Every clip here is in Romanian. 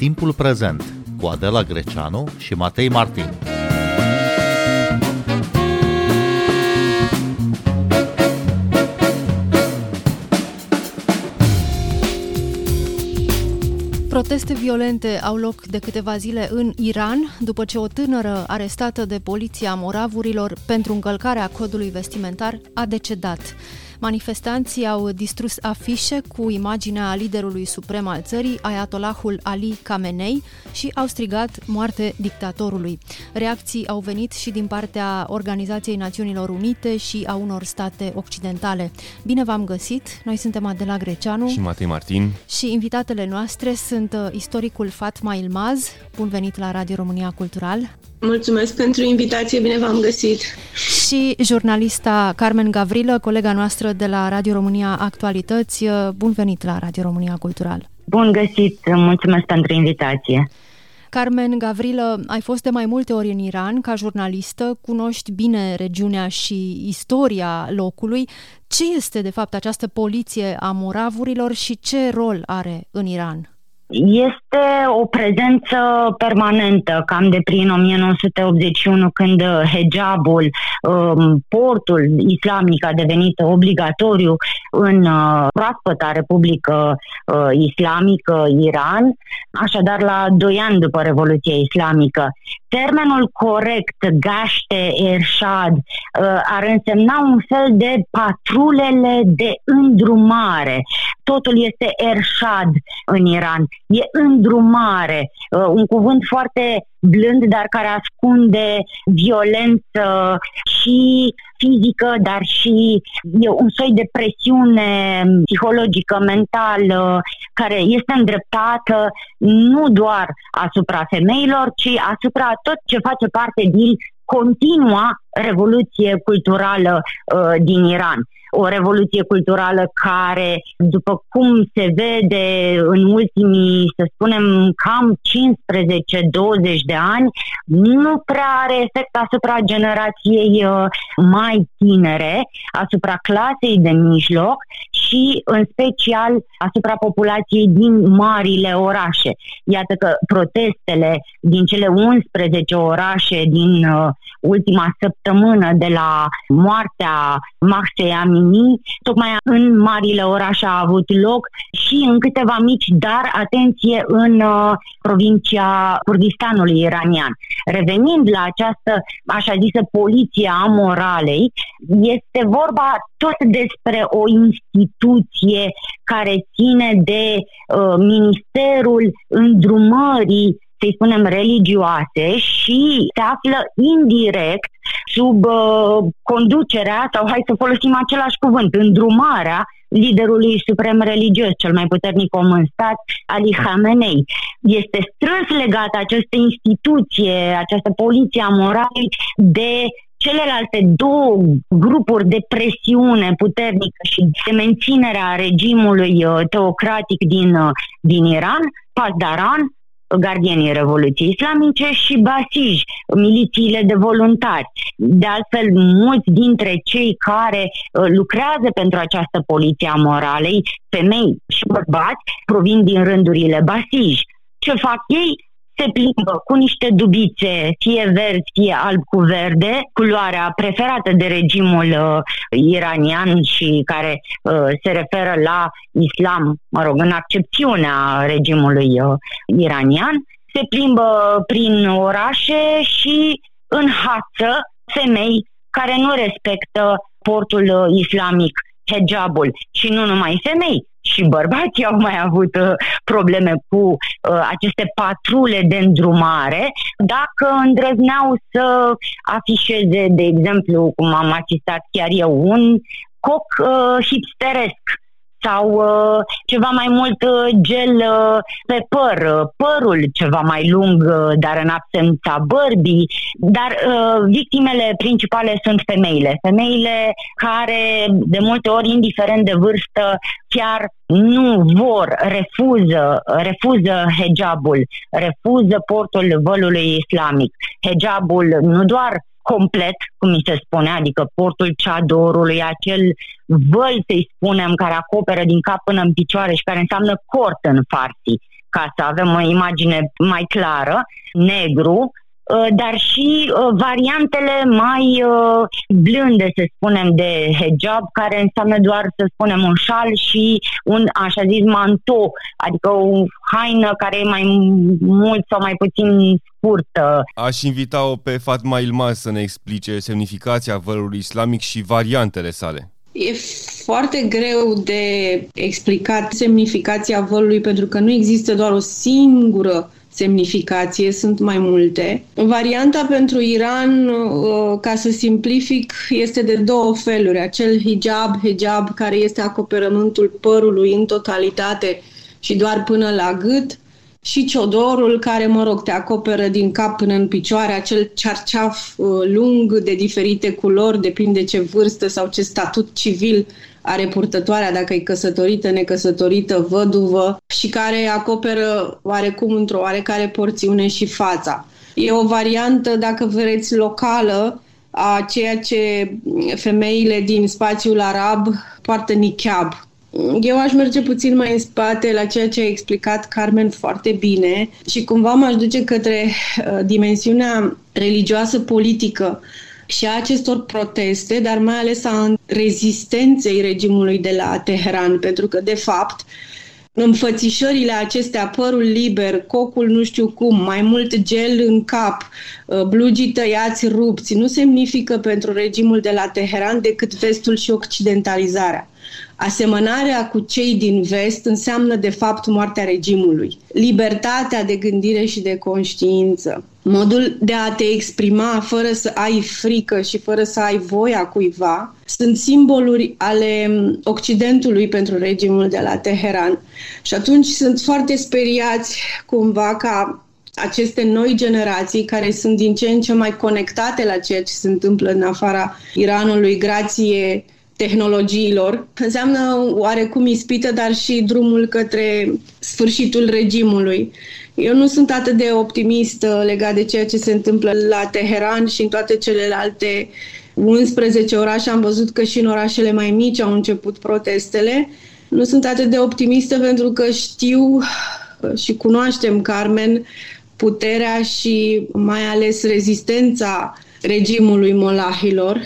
Timpul prezent cu Adela Greceanu și Matei Martin. Proteste violente au loc de câteva zile în Iran după ce o tânără arestată de poliția moravurilor pentru încălcarea codului vestimentar a decedat. Manifestanții au distrus afișe cu imaginea liderului suprem al țării, Ayatollahul Ali Khamenei, și au strigat moarte dictatorului. Reacții au venit și din partea Organizației Națiunilor Unite și a unor state occidentale. Bine v-am găsit! Noi suntem Adela Greceanu și Matei Martin și invitatele noastre sunt uh, istoricul Fatma Ilmaz. Bun venit la Radio România Cultural! Mulțumesc pentru invitație, bine v-am găsit! Și jurnalista Carmen Gavrilă, colega noastră de la Radio România Actualități. Bun venit la Radio România Cultural! Bun găsit, mulțumesc pentru invitație! Carmen Gavrilă, ai fost de mai multe ori în Iran ca jurnalistă, cunoști bine regiunea și istoria locului. Ce este, de fapt, această poliție a moravurilor și ce rol are în Iran? Este o prezență permanentă, cam de prin 1981, când hijabul, um, portul islamic a devenit obligatoriu în uh, proaspăta Republică uh, Islamică Iran, așadar la doi ani după Revoluția Islamică. Termenul corect, gaște, erșad, uh, ar însemna un fel de patrulele de îndrumare. Totul este erșad în Iran e îndrumare, uh, un cuvânt foarte blând, dar care ascunde violență și fizică, dar și e un soi de presiune psihologică, mentală, care este îndreptată nu doar asupra femeilor, ci asupra tot ce face parte din continua revoluție culturală uh, din Iran. O revoluție culturală care, după cum se vede în ultimii, să spunem, cam 15-20 de ani, nu prea are efect asupra generației uh, mai tinere, asupra clasei de mijloc și, în special, asupra populației din marile orașe. Iată că protestele din cele 11 orașe din uh, ultima săptămână de la moartea Maxei Amini, tocmai în marile orașe a avut loc și în câteva mici, dar atenție în uh, provincia Kurdistanului iranian. Revenind la această, așa zisă, poliție a moralei, este vorba tot despre o instituție care ține de uh, Ministerul Îndrumării să-i spunem, religioase și se află indirect sub uh, conducerea, sau hai să folosim același cuvânt, îndrumarea liderului suprem religios, cel mai puternic om în stat, Ali Khamenei. Este strâns legată această instituție, această poliție a moralei de celelalte două grupuri de presiune puternică și de menținerea regimului uh, teocratic din, uh, din Iran, Pasdaran, gardienii Revoluției Islamice și Basij, milițiile de voluntari. De altfel, mulți dintre cei care uh, lucrează pentru această poliție a moralei, femei și bărbați, provin din rândurile Basij. Ce fac ei? Se plimbă cu niște dubițe, fie verzi, fie alb cu verde, culoarea preferată de regimul uh, iranian și care uh, se referă la islam, mă rog, în accepțiunea regimului uh, iranian, se plimbă prin orașe și în hață femei care nu respectă portul uh, islamic, hijabul. Și nu numai femei, și bărbații au mai avut uh, probleme cu uh, aceste patrule de îndrumare, dacă îndrăzneau să afișeze, de exemplu, cum am asistat chiar eu, un coc uh, hipsteresc sau uh, ceva mai mult uh, gel uh, pe păr, uh, părul ceva mai lung, uh, dar în absența bărbii, dar uh, victimele principale sunt femeile. Femeile care de multe ori, indiferent de vârstă, chiar nu vor, refuză, refuză hijabul, refuză portul vălului islamic. Hijabul nu doar complet, cum mi se spune, adică portul ceadorului, acel văl, să-i spunem, care acoperă din cap până în picioare și care înseamnă cort în farsi. ca să avem o imagine mai clară, negru, Uh, dar și uh, variantele mai uh, blânde, să spunem, de hijab, care înseamnă doar, să spunem, un șal și un, așa zis, manto, adică o haină care e mai mult sau mai puțin scurtă. Aș invita-o pe Fatma Ilmaz să ne explice semnificația vărului islamic și variantele sale. E foarte greu de explicat semnificația vălului pentru că nu există doar o singură semnificație, sunt mai multe. Varianta pentru Iran, uh, ca să simplific, este de două feluri. Acel hijab, hijab care este acoperământul părului în totalitate și doar până la gât, și ciodorul care, mă rog, te acoperă din cap până în picioare, acel cearceaf uh, lung de diferite culori, depinde ce vârstă sau ce statut civil are purtătoarea, dacă e căsătorită, necăsătorită, văduvă și care acoperă oarecum într-o oarecare porțiune și fața. E o variantă, dacă vreți, locală a ceea ce femeile din spațiul arab poartă niqab. Eu aș merge puțin mai în spate la ceea ce a explicat Carmen foarte bine și cumva m-aș duce către uh, dimensiunea religioasă politică și a acestor proteste, dar mai ales a rezistenței regimului de la Teheran, pentru că, de fapt, înfățișările acestea, părul liber, cocul nu știu cum, mai mult gel în cap, uh, blugii tăiați, rupți, nu semnifică pentru regimul de la Teheran decât vestul și occidentalizarea. Asemănarea cu cei din vest înseamnă de fapt moartea regimului. Libertatea de gândire și de conștiință, modul de a te exprima fără să ai frică și fără să ai voia cuiva, sunt simboluri ale Occidentului pentru regimul de la Teheran. Și atunci sunt foarte speriați cumva ca aceste noi generații care sunt din ce în ce mai conectate la ceea ce se întâmplă în afara Iranului grație tehnologiilor. Înseamnă oarecum ispită, dar și drumul către sfârșitul regimului. Eu nu sunt atât de optimistă legat de ceea ce se întâmplă la Teheran și în toate celelalte 11 orașe. Am văzut că și în orașele mai mici au început protestele. Nu sunt atât de optimistă pentru că știu și cunoaștem, Carmen, puterea și mai ales rezistența regimului molahilor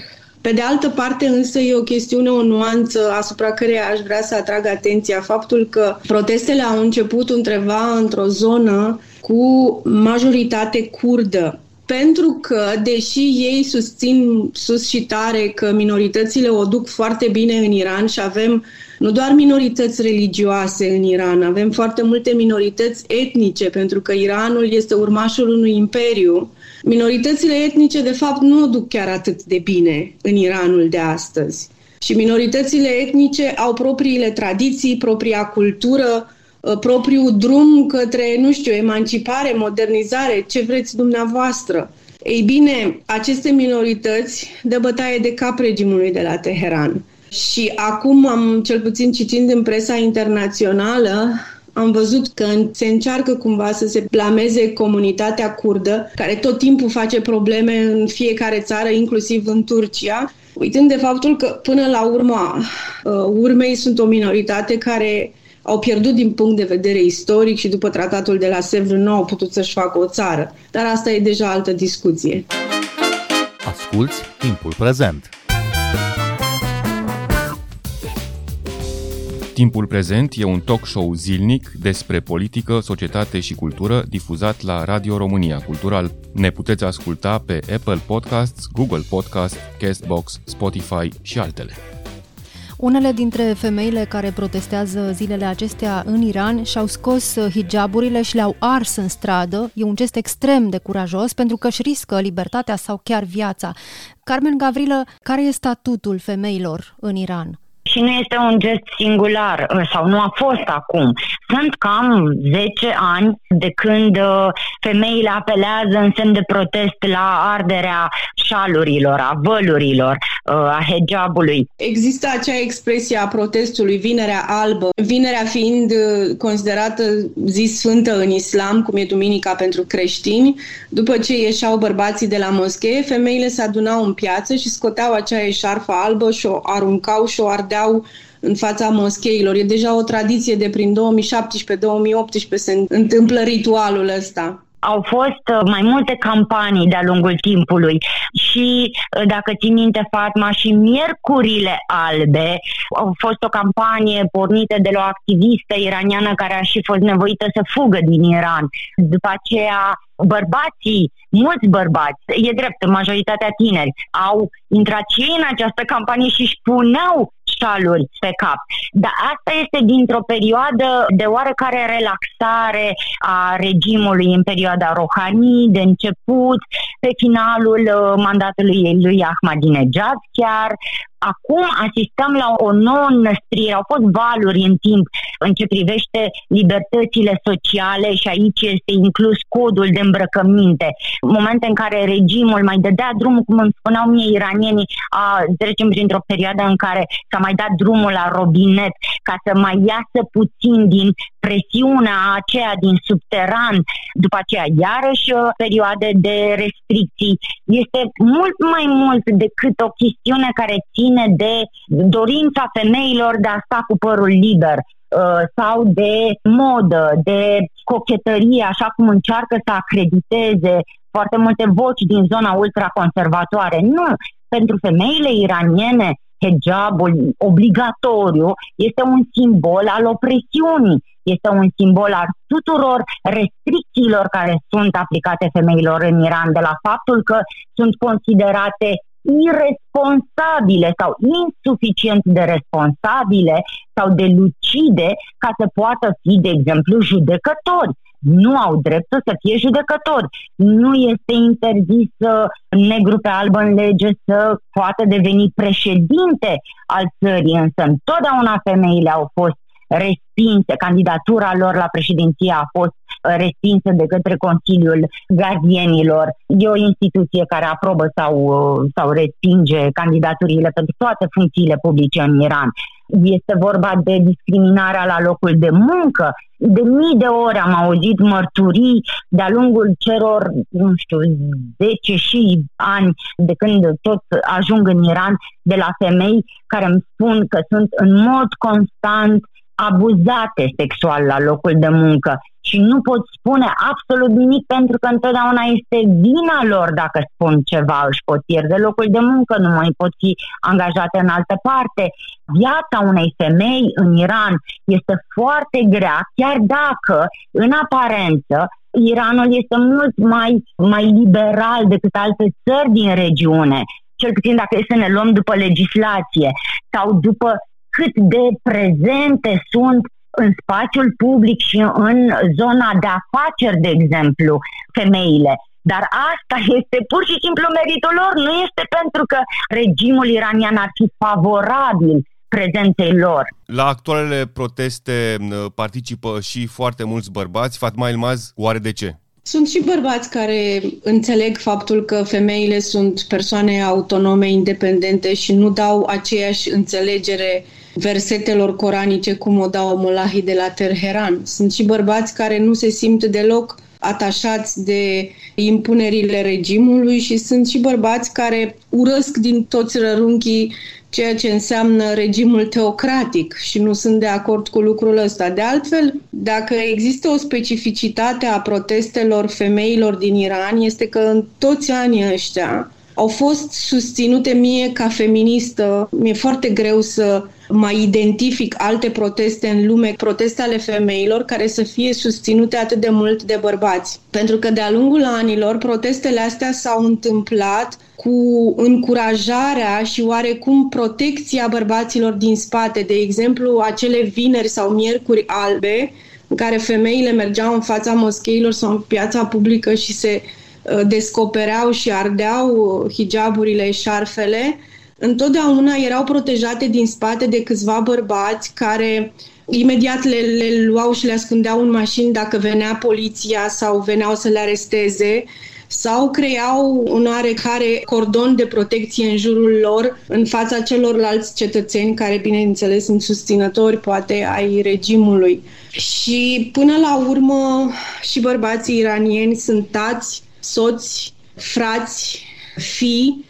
pe de altă parte, însă, e o chestiune, o nuanță asupra care aș vrea să atrag atenția. Faptul că protestele au început undeva într-o zonă cu majoritate curdă. Pentru că, deși ei susțin sus și tare că minoritățile o duc foarte bine în Iran și avem nu doar minorități religioase în Iran, avem foarte multe minorități etnice, pentru că Iranul este urmașul unui imperiu Minoritățile etnice, de fapt, nu o duc chiar atât de bine în Iranul de astăzi. Și minoritățile etnice au propriile tradiții, propria cultură, ă, propriul drum către, nu știu, emancipare, modernizare, ce vreți dumneavoastră. Ei bine, aceste minorități dă bătaie de cap regimului de la Teheran. Și acum am, cel puțin citind în presa internațională, am văzut că se încearcă cumva să se blameze comunitatea curdă, care tot timpul face probleme în fiecare țară, inclusiv în Turcia, uitând de faptul că până la urmă uh, urmei sunt o minoritate care au pierdut din punct de vedere istoric și după tratatul de la Sevr nu au putut să-și facă o țară. Dar asta e deja altă discuție. Asculți timpul prezent! Timpul prezent e un talk show zilnic despre politică, societate și cultură difuzat la Radio România Cultural. Ne puteți asculta pe Apple Podcasts, Google Podcasts, Castbox, Spotify și altele. Unele dintre femeile care protestează zilele acestea în Iran și-au scos hijaburile și le-au ars în stradă. E un gest extrem de curajos pentru că își riscă libertatea sau chiar viața. Carmen Gavrilă, care e statutul femeilor în Iran? Și nu este un gest singular uh, sau nu a fost acum. Sunt cam 10 ani de când uh, femeile apelează în semn de protest la arderea șalurilor, a vălurilor, uh, a hijabului. Există acea expresie a protestului, vinerea albă, vinerea fiind considerată zi sfântă în islam, cum e duminica pentru creștini. După ce ieșeau bărbații de la moschee, femeile se adunau în piață și scoteau acea eșarfă albă și o aruncau și o ardeau în fața moscheilor. E deja o tradiție de prin 2017-2018 se întâmplă ritualul ăsta au fost uh, mai multe campanii de-a lungul timpului și, uh, dacă țin minte, Fatma, și Miercurile Albe au fost o campanie pornită de la o activistă iraniană care a și fost nevoită să fugă din Iran. După aceea, bărbații, mulți bărbați, e drept, majoritatea tineri, au intrat și în această campanie și își puneau șaluri pe cap. Dar asta este dintr-o perioadă de oarecare relaxare a regimului în perioada Rohani, de început, pe finalul uh, mandatului lui Ahmadinejad chiar, acum asistăm la o nouă năstrire. Au fost valuri în timp în ce privește libertățile sociale și aici este inclus codul de îmbrăcăminte. Momente în care regimul mai dădea drumul, cum îmi spuneau mie iranienii, a, trecem printr-o perioadă în care s-a mai dat drumul la robinet ca să mai iasă puțin din presiunea aceea din subteran, după aceea iarăși uh, perioade de restricții. Este mult mai mult decât o chestiune care ține de dorința femeilor de a sta cu părul liber uh, sau de modă, de cochetărie, așa cum încearcă să acrediteze foarte multe voci din zona ultraconservatoare. Nu, pentru femeile iraniene, hijabul obligatoriu este un simbol al opresiunii este un simbol al tuturor restricțiilor care sunt aplicate femeilor în Iran, de la faptul că sunt considerate irresponsabile sau insuficient de responsabile sau de lucide ca să poată fi, de exemplu, judecători. Nu au dreptul să fie judecători. Nu este interzis negru pe alb în lege să poată deveni președinte al țării, însă întotdeauna femeile au fost respinse, candidatura lor la președinție a fost uh, respinsă de către Consiliul Gardienilor. E o instituție care aprobă sau, uh, sau respinge candidaturile pentru toate funcțiile publice în Iran. Este vorba de discriminarea la locul de muncă. De mii de ori am auzit mărturii de-a lungul celor, nu știu, 10 și ani de când tot ajung în Iran de la femei care îmi spun că sunt în mod constant abuzate sexual la locul de muncă și nu pot spune absolut nimic pentru că întotdeauna este vina lor dacă spun ceva, își pot pierde locul de muncă, nu mai pot fi angajate în altă parte. Viața unei femei în Iran este foarte grea, chiar dacă în aparență Iranul este mult mai, mai liberal decât alte țări din regiune cel puțin dacă e să ne luăm după legislație sau după cât de prezente sunt în spațiul public și în zona de afaceri, de exemplu, femeile. Dar asta este pur și simplu meritul lor, nu este pentru că regimul iranian ar fi favorabil prezenței lor. La actualele proteste participă și foarte mulți bărbați. Fatma Ilmaz, oare de ce? Sunt și bărbați care înțeleg faptul că femeile sunt persoane autonome, independente și nu dau aceeași înțelegere versetelor coranice cum o dau mulahii de la Terheran. Sunt și bărbați care nu se simt deloc atașați de impunerile regimului și sunt și bărbați care urăsc din toți rărunchii ceea ce înseamnă regimul teocratic și nu sunt de acord cu lucrul ăsta. De altfel, dacă există o specificitate a protestelor femeilor din Iran, este că în toți anii ăștia au fost susținute mie ca feministă. Mi-e foarte greu să mai identific alte proteste în lume, proteste ale femeilor care să fie susținute atât de mult de bărbați. Pentru că de-a lungul anilor protestele astea s-au întâmplat cu încurajarea și oarecum protecția bărbaților din spate. De exemplu, acele vineri sau miercuri albe în care femeile mergeau în fața moscheilor sau în piața publică și se uh, descopereau și ardeau hijaburile, șarfele, întotdeauna erau protejate din spate de câțiva bărbați care imediat le, le luau și le ascundeau în mașini dacă venea poliția sau veneau să le aresteze sau creau un oarecare cordon de protecție în jurul lor în fața celorlalți cetățeni care, bineînțeles, sunt susținători, poate, ai regimului. Și până la urmă și bărbații iranieni sunt tați, soți, frați, fii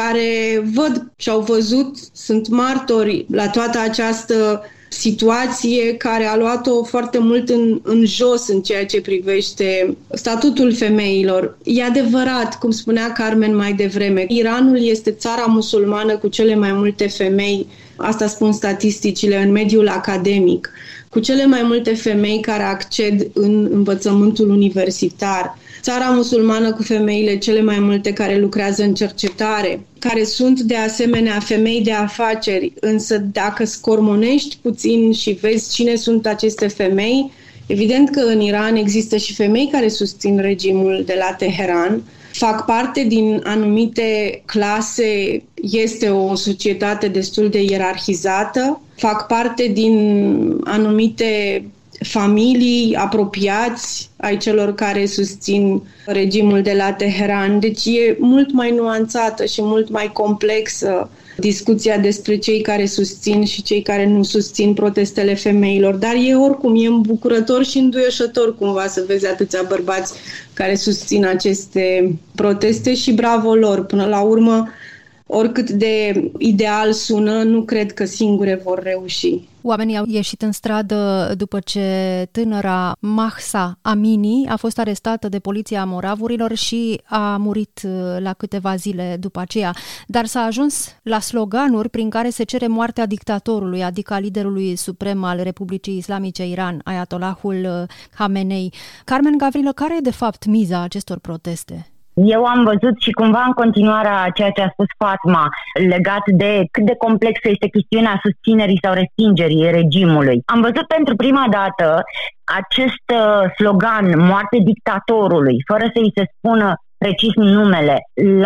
care văd și au văzut, sunt martori la toată această situație care a luat-o foarte mult în, în jos în ceea ce privește statutul femeilor. E adevărat, cum spunea Carmen mai devreme, Iranul este țara musulmană cu cele mai multe femei, asta spun statisticile, în mediul academic, cu cele mai multe femei care acced în învățământul universitar țara musulmană cu femeile cele mai multe care lucrează în cercetare, care sunt de asemenea femei de afaceri, însă dacă scormonești puțin și vezi cine sunt aceste femei, evident că în Iran există și femei care susțin regimul de la Teheran, fac parte din anumite clase, este o societate destul de ierarhizată, fac parte din anumite familii apropiați ai celor care susțin regimul de la Teheran. Deci e mult mai nuanțată și mult mai complexă discuția despre cei care susțin și cei care nu susțin protestele femeilor. Dar e oricum, e îmbucurător și înduioșător cumva să vezi atâția bărbați care susțin aceste proteste și bravo lor. Până la urmă, oricât de ideal sună, nu cred că singure vor reuși. Oamenii au ieșit în stradă după ce tânăra Mahsa Amini a fost arestată de poliția moravurilor și a murit uh, la câteva zile după aceea. Dar s-a ajuns la sloganuri prin care se cere moartea dictatorului, adică a liderului suprem al Republicii Islamice Iran, Ayatollahul uh, Khamenei. Carmen Gavrilă, care e de fapt miza acestor proteste? Eu am văzut și cumva în continuarea ceea ce a spus Fatma legat de cât de complexă este chestiunea susținerii sau respingerii regimului. Am văzut pentru prima dată acest uh, slogan, moarte dictatorului, fără să îi se spună precis numele,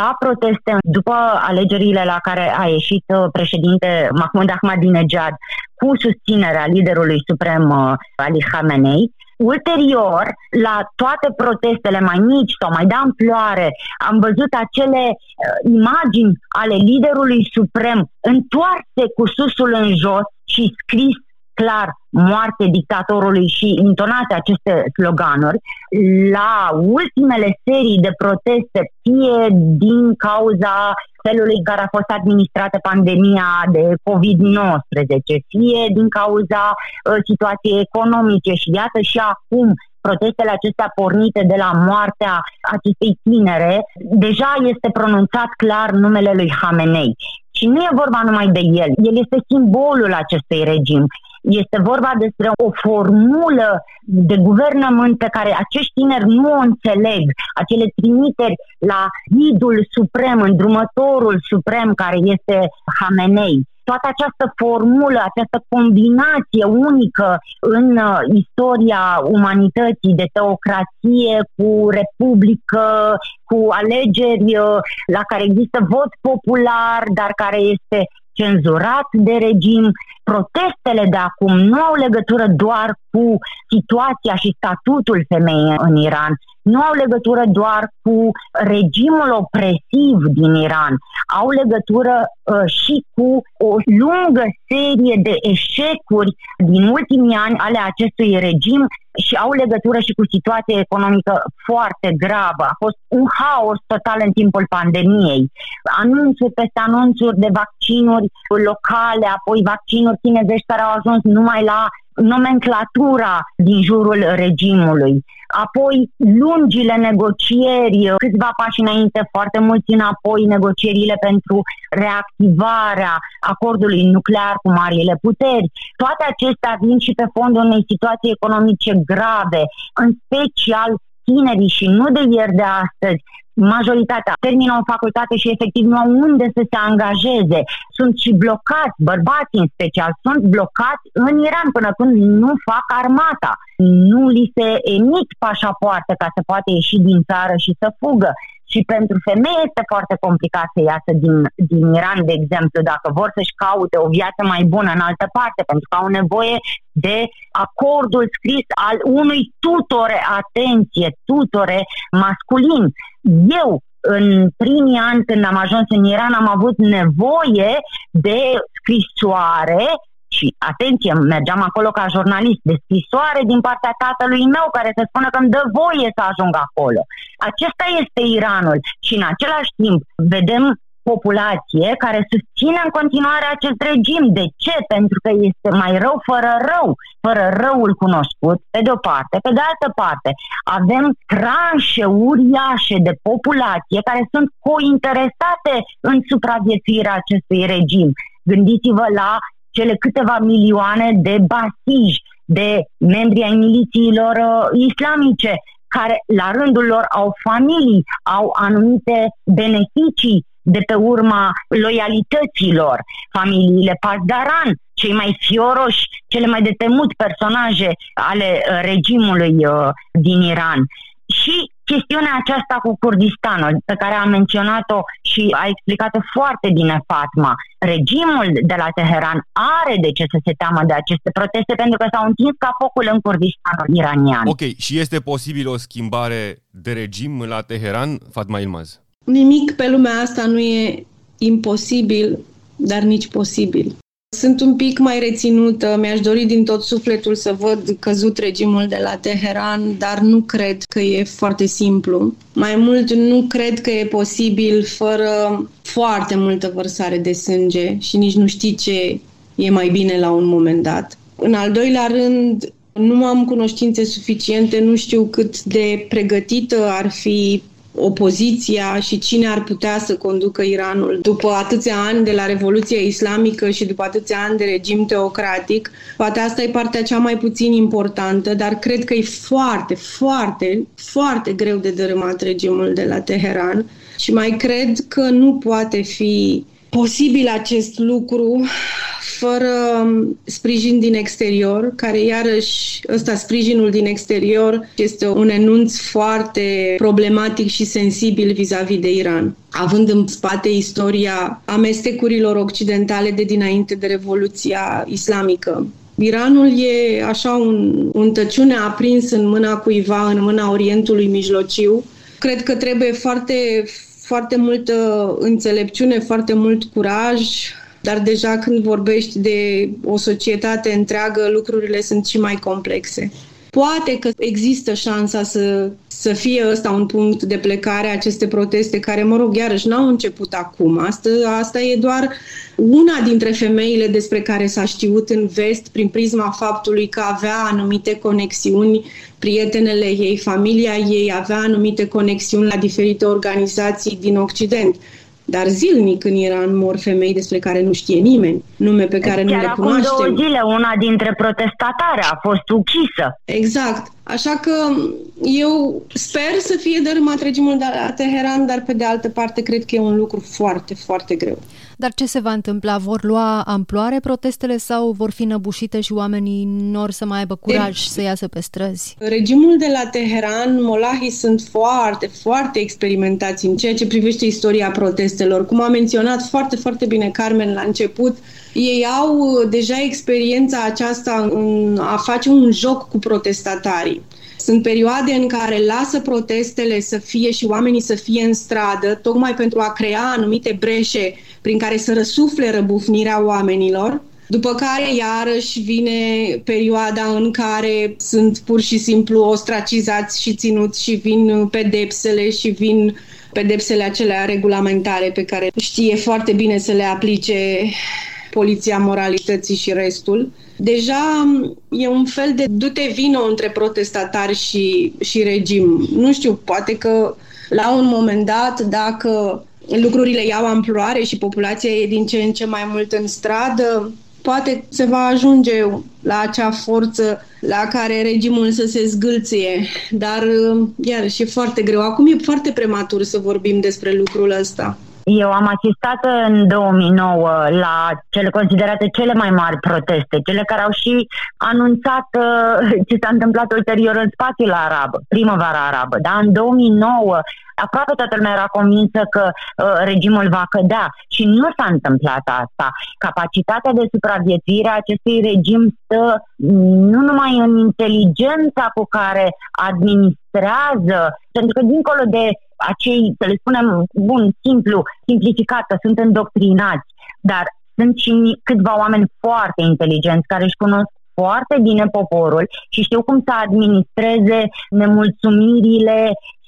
la proteste după alegerile la care a ieșit uh, președinte Mahmoud Ahmadinejad cu susținerea liderului suprem uh, Ali Khamenei, Ulterior, la toate protestele mai mici sau mai de amploare, am văzut acele uh, imagini ale liderului suprem întoarse cu susul în jos și scris clar moarte dictatorului și intonate aceste sloganuri, la ultimele serii de proteste, fie din cauza felului în care a fost administrată pandemia de COVID-19, fie din cauza uh, situației economice și iată și acum protestele acestea pornite de la moartea acestei tinere, deja este pronunțat clar numele lui Hamenei. Și nu e vorba numai de el, el este simbolul acestui regim. Este vorba despre o formulă de guvernământ pe care acești tineri nu o înțeleg. Acele trimiteri la idul suprem, îndrumătorul suprem care este Hamenei toată această formulă, această combinație unică în uh, istoria umanității de teocrație cu republică, cu alegeri uh, la care există vot popular, dar care este cenzurat de regim. Protestele de acum nu au legătură doar cu situația și statutul femeii în Iran, nu au legătură doar cu regimul opresiv din Iran, au legătură uh, și cu o lungă serie de eșecuri din ultimii ani ale acestui regim și au legătură și cu situația economică foarte gravă. A fost un haos total în timpul pandemiei. Anunțuri peste anunțuri de vaccinuri locale, apoi vaccinuri chinezești care au ajuns numai la nomenclatura din jurul regimului. Apoi lungile negocieri, câțiva pași înainte, foarte mulți înapoi, negocierile pentru reactivarea acordului nuclear cu marile puteri. Toate acestea vin și pe fondul unei situații economice grave, în special tinerii și nu de ieri de astăzi, majoritatea termină o facultate și efectiv nu au unde să se angajeze. Sunt și blocați, bărbații în special, sunt blocați în Iran până când nu fac armata. Nu li se emit pașapoarte ca să poată ieși din țară și să fugă. Și pentru femei este foarte complicat să iasă din, din Iran, de exemplu, dacă vor să-și caute o viață mai bună în altă parte, pentru că au nevoie de acordul scris al unui tutore, atenție, tutore masculin. Eu, în primii ani când am ajuns în Iran, am avut nevoie de scrisoare și, atenție, mergeam acolo ca jurnalist, de scrisoare din partea tatălui meu care să spună că îmi dă voie să ajung acolo. Acesta este Iranul și în același timp vedem populație care susține în continuare acest regim. De ce? Pentru că este mai rău fără rău, fără răul cunoscut, pe de o parte. Pe de altă parte, avem tranșe uriașe de populație care sunt cointeresate în supraviețuirea acestui regim. Gândiți-vă la cele câteva milioane de basiji, de membri ai milițiilor uh, islamice, care la rândul lor au familii, au anumite beneficii de pe urma loialităților, familiile Pazdaran, cei mai fioroși, cele mai de temut personaje ale uh, regimului uh, din Iran. Și chestiunea aceasta cu Kurdistanul, pe care a menționat-o și a explicat-o foarte bine Fatma, regimul de la Teheran are de ce să se teamă de aceste proteste pentru că s-au întins ca focul în Kurdistanul iranian. Ok, și este posibil o schimbare de regim la Teheran, Fatma Ilmaz? Nimic pe lumea asta nu e imposibil, dar nici posibil. Sunt un pic mai reținută, mi-aș dori din tot sufletul să văd căzut regimul de la Teheran, dar nu cred că e foarte simplu. Mai mult, nu cred că e posibil fără foarte multă vărsare de sânge și nici nu știi ce e mai bine la un moment dat. În al doilea rând, nu am cunoștințe suficiente, nu știu cât de pregătită ar fi opoziția și cine ar putea să conducă Iranul după atâția ani de la Revoluția Islamică și după atâția ani de regim teocratic. Poate asta e partea cea mai puțin importantă, dar cred că e foarte, foarte, foarte greu de dărâmat regimul de la Teheran și mai cred că nu poate fi posibil acest lucru fără sprijin din exterior, care iarăși ăsta sprijinul din exterior este un enunț foarte problematic și sensibil vis-a-vis de Iran. Având în spate istoria amestecurilor occidentale de dinainte de Revoluția Islamică, Iranul e așa un, un tăciune aprins în mâna cuiva, în mâna Orientului Mijlociu. Cred că trebuie foarte, foarte multă înțelepciune, foarte mult curaj, dar deja când vorbești de o societate întreagă, lucrurile sunt și mai complexe. Poate că există șansa să, să fie ăsta un punct de plecare, aceste proteste care, mă rog, iarăși n-au început acum. Asta, asta e doar una dintre femeile despre care s-a știut în vest prin prisma faptului că avea anumite conexiuni, prietenele ei, familia ei avea anumite conexiuni la diferite organizații din Occident. Dar zilnic în Iran mor femei despre care nu știe nimeni, nume pe care Chiar nu le cunoaștem. Chiar acum două zile, una dintre protestatare a fost ucisă. Exact. Așa că eu sper să fie dărâmat regimul de la Teheran, dar pe de altă parte cred că e un lucru foarte, foarte greu. Dar ce se va întâmpla? Vor lua amploare protestele sau vor fi năbușite și oamenii nor să mai aibă curaj de... să iasă pe străzi? Regimul de la Teheran, molahii sunt foarte, foarte experimentați în ceea ce privește istoria protestelor. Cum a menționat foarte, foarte bine Carmen la început, ei au deja experiența aceasta în a face un joc cu protestatarii. Sunt perioade în care lasă protestele să fie și oamenii să fie în stradă, tocmai pentru a crea anumite breșe prin care să răsufle răbufnirea oamenilor, după care iarăși vine perioada în care sunt pur și simplu ostracizați și ținuți și vin pedepsele și vin pedepsele acelea regulamentare pe care știe foarte bine să le aplice poliția moralității și restul. Deja e un fel de du-te vino între protestatari și, și regim. Nu știu, poate că la un moment dat, dacă lucrurile iau amploare și populația e din ce în ce mai mult în stradă, poate se va ajunge la acea forță la care regimul să se zgâlție. Dar, iarăși, e foarte greu. Acum e foarte prematur să vorbim despre lucrul ăsta. Eu am asistat în 2009 la cele considerate cele mai mari proteste, cele care au și anunțat uh, ce s-a întâmplat ulterior în spațiul arab, primăvara arabă. Da? În 2009 aproape toată lumea era convinsă că uh, regimul va cădea și nu s-a întâmplat asta. Capacitatea de supraviețuire a acestui regim stă nu numai în inteligența cu care administrează, pentru că dincolo de acei, să le spunem, bun, simplu, simplificată, sunt îndoctrinați, dar sunt și câțiva oameni foarte inteligenți care își cunosc foarte bine poporul și știu cum să administreze nemulțumirile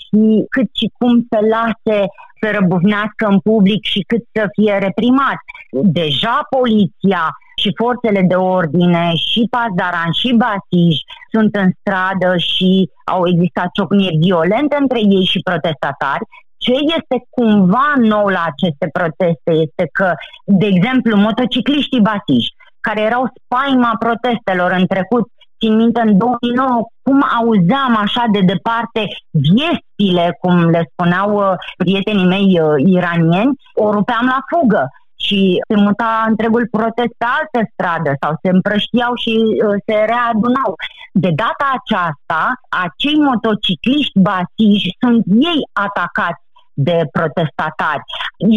și cât și cum să lase să răbufnească în public și cât să fie reprimat. Deja poliția și forțele de ordine și Pazdaran și Basij sunt în stradă și au existat ciocniri violente între ei și protestatari. Ce este cumva nou la aceste proteste este că, de exemplu, motocicliștii Basij, care erau spaima protestelor în trecut, țin minte în 2009 cum auzeam așa de departe viestile, cum le spuneau uh, prietenii mei uh, iranieni, o rupeam la fugă și se muta întregul protest pe altă stradă sau se împrăștiau și uh, se readunau. De data aceasta, acei motocicliști basiși sunt ei atacați de protestatari.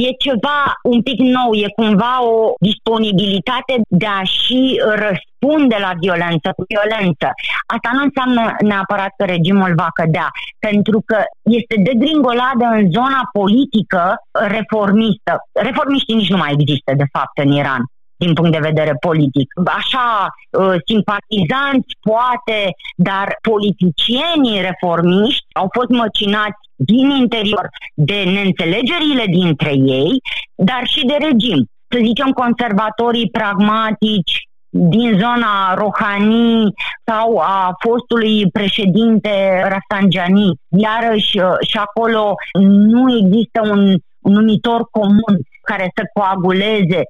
E ceva un pic nou, e cumva o disponibilitate de a și răspunde la violență cu violență. Asta nu înseamnă neapărat că regimul va cădea, pentru că este degringoladă în zona politică reformistă. Reformiștii nici nu mai există, de fapt, în Iran din punct de vedere politic. Așa, uh, simpatizanți, poate, dar politicienii reformiști au fost măcinați din interior de neînțelegerile dintre ei, dar și de regim. Să zicem conservatorii pragmatici din zona Rohani sau a fostului președinte Rafsanjani. Iarăși uh, și acolo nu există un, un numitor comun care să coaguleze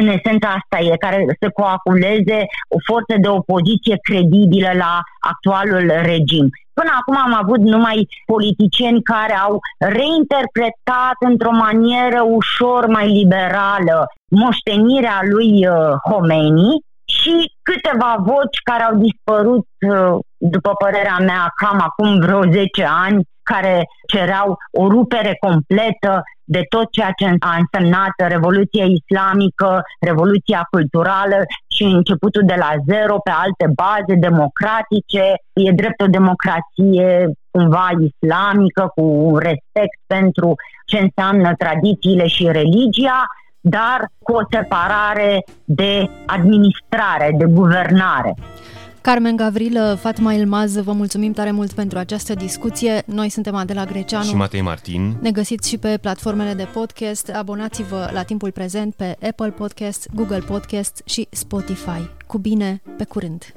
în esența asta e, care să coaculeze o forță de opoziție credibilă la actualul regim. Până acum am avut numai politicieni care au reinterpretat într-o manieră ușor mai liberală moștenirea lui uh, Khomeini și câteva voci care au dispărut, uh, după părerea mea, cam acum vreo 10 ani, care cereau o rupere completă de tot ceea ce a însemnat Revoluția Islamică, Revoluția Culturală și începutul de la zero pe alte baze democratice. E drept o democrație cumva islamică, cu respect pentru ce înseamnă tradițiile și religia, dar cu o separare de administrare, de guvernare. Carmen Gavrilă, Fatma Ilmaz, vă mulțumim tare mult pentru această discuție. Noi suntem Adela Greceanu și Matei Martin. Ne găsiți și pe platformele de podcast. Abonați-vă la timpul prezent pe Apple Podcast, Google Podcast și Spotify. Cu bine, pe curând!